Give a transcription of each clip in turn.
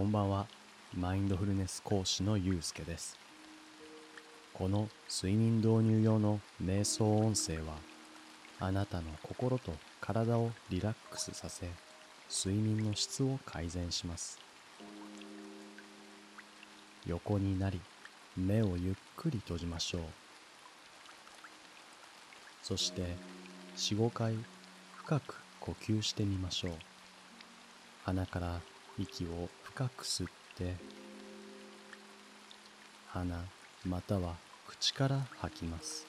こんばんは。マインドフルネス講師のゆうすけです。この睡眠導入用の瞑想音声はあなたの心と体をリラックスさせ睡眠の質を改善します。横になり目をゆっくり閉じましょう。そして45回深く呼吸してみましょう。鼻から息を深く吸って鼻または口から吐きます。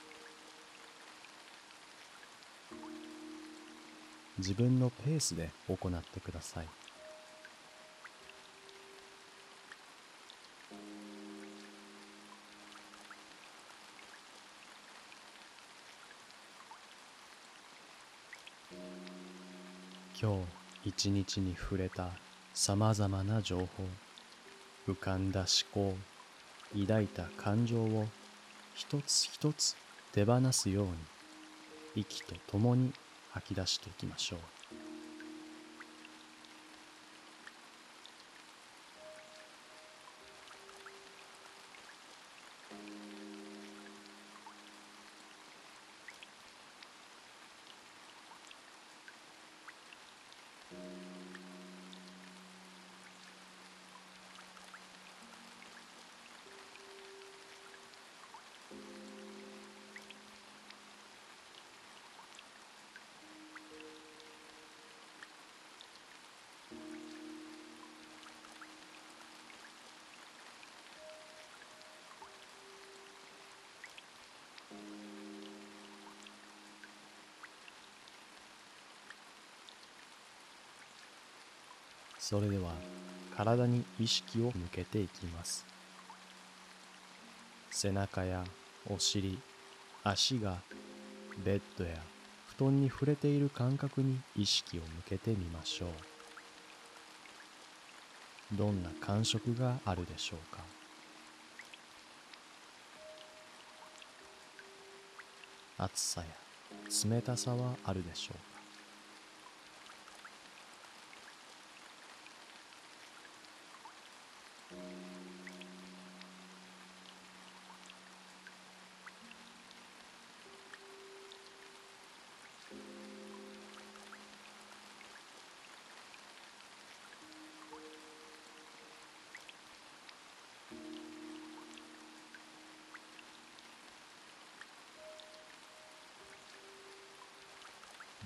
自分のペースで行ってください。今日一日に触れたさまざまな情報浮かんだ思考抱いた感情を一つ一つ手放すように息と共に吐き出していきましょう。それでは体に意識を向けていきます。背中やお尻足がベッドや布団に触れている感覚に意識を向けてみましょう。どんな感触があるでしょうか？暑さや冷たさはあるでしょうか？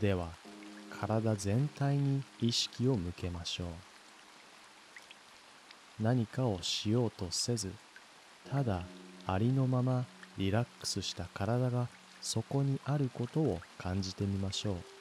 では体全体に意識を向けましょう。何かをしようとせずただありのままリラックスした体がそこにあることを感じてみましょう。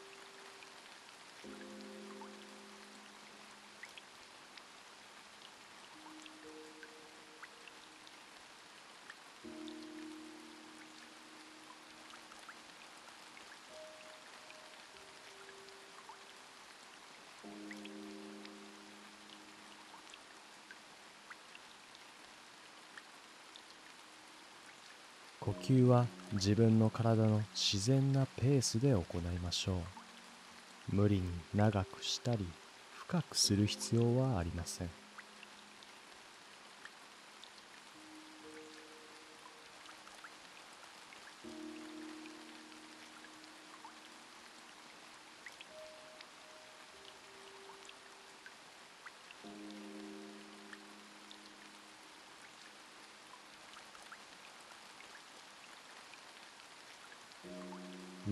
吸は自分の体の自然なペースで行いましょう。無理に長くしたり深くする必要はありません。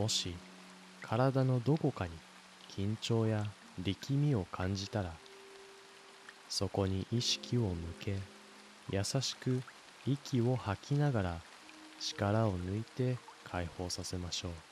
もし体のどこかに緊張や力みを感じたらそこに意識を向け優しく息を吐きながら力を抜いて解放させましょう「「「「「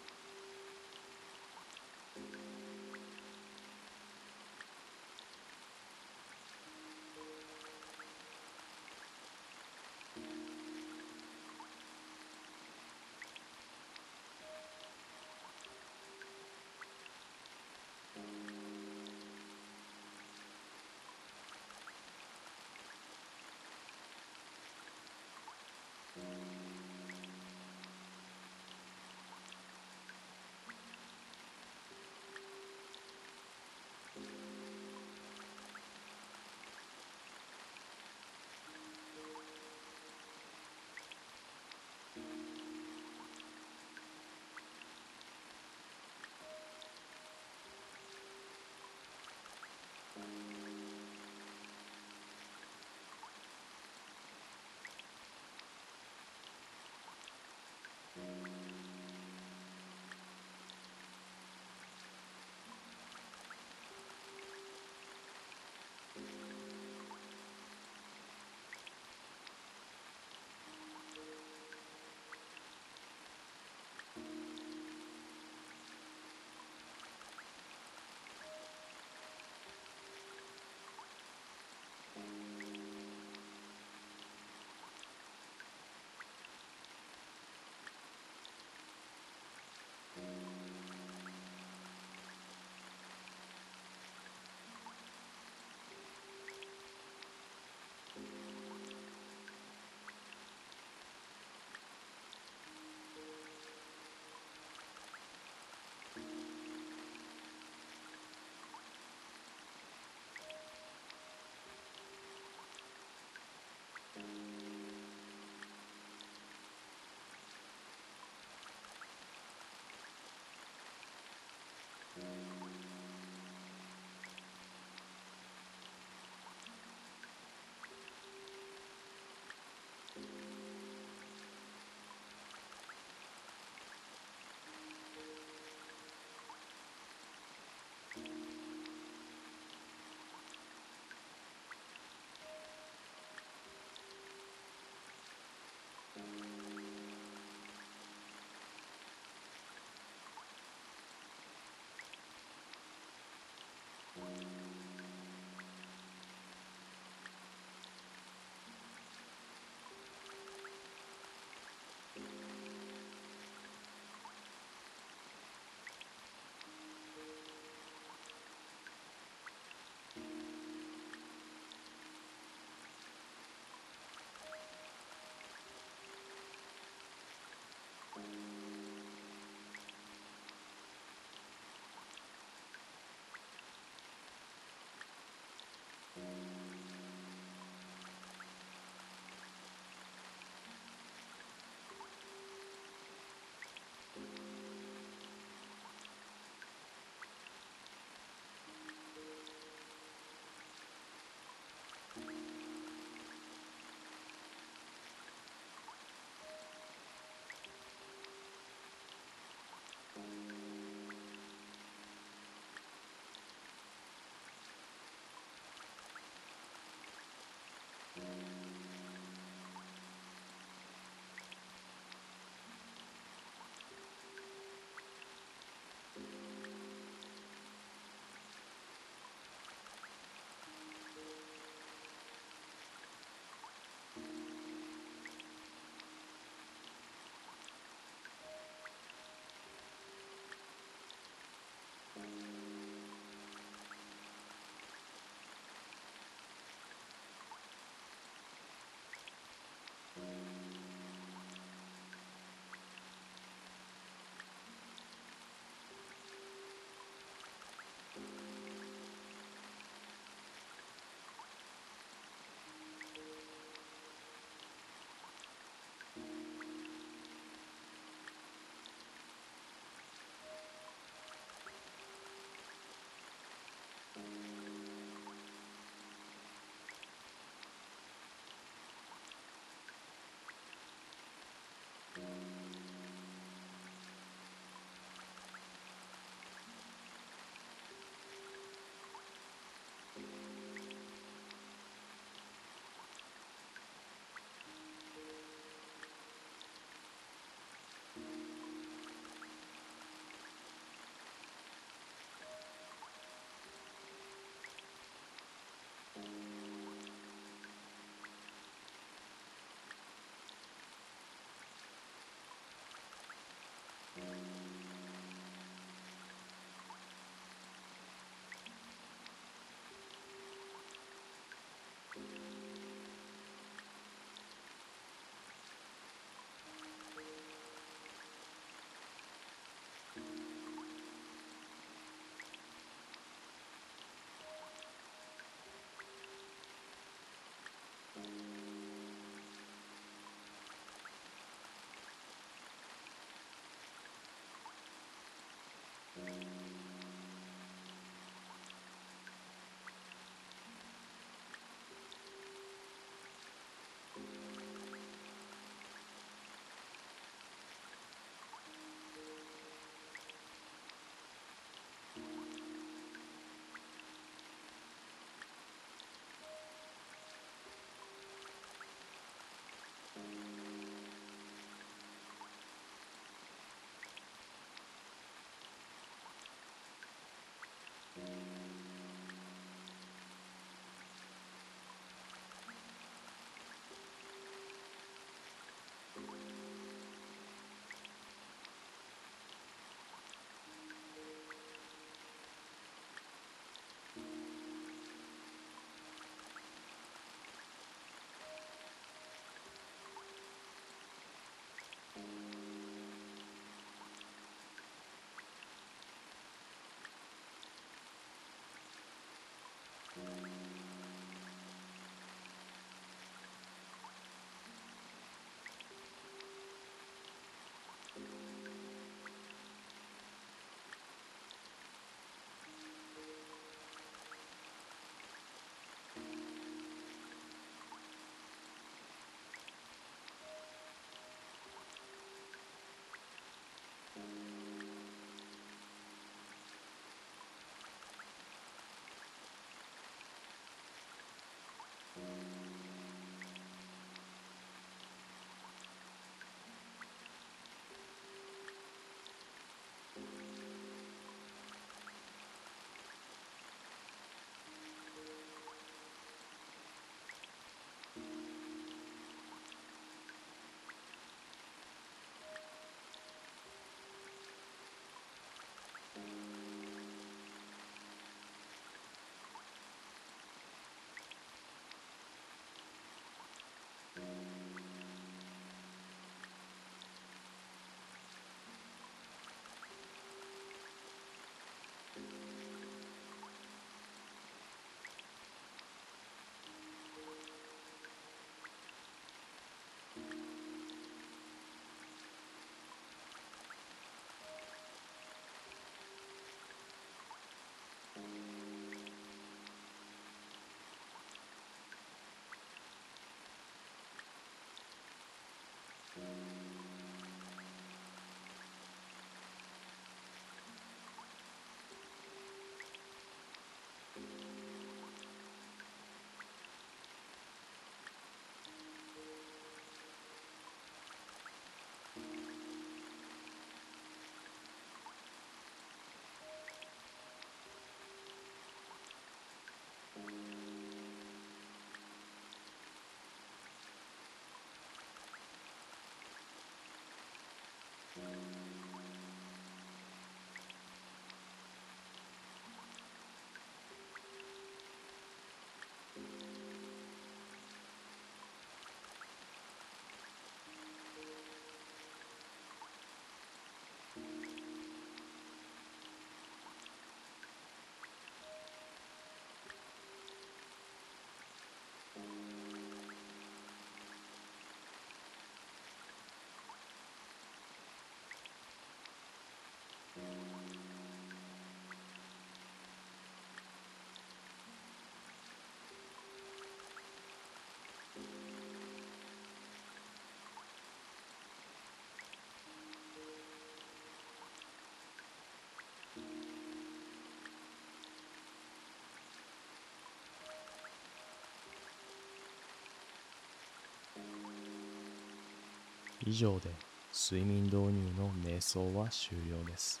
以上で睡眠導入の瞑想は終了です。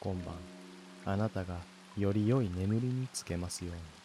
今晩、あなたがより良い眠りにつけますように。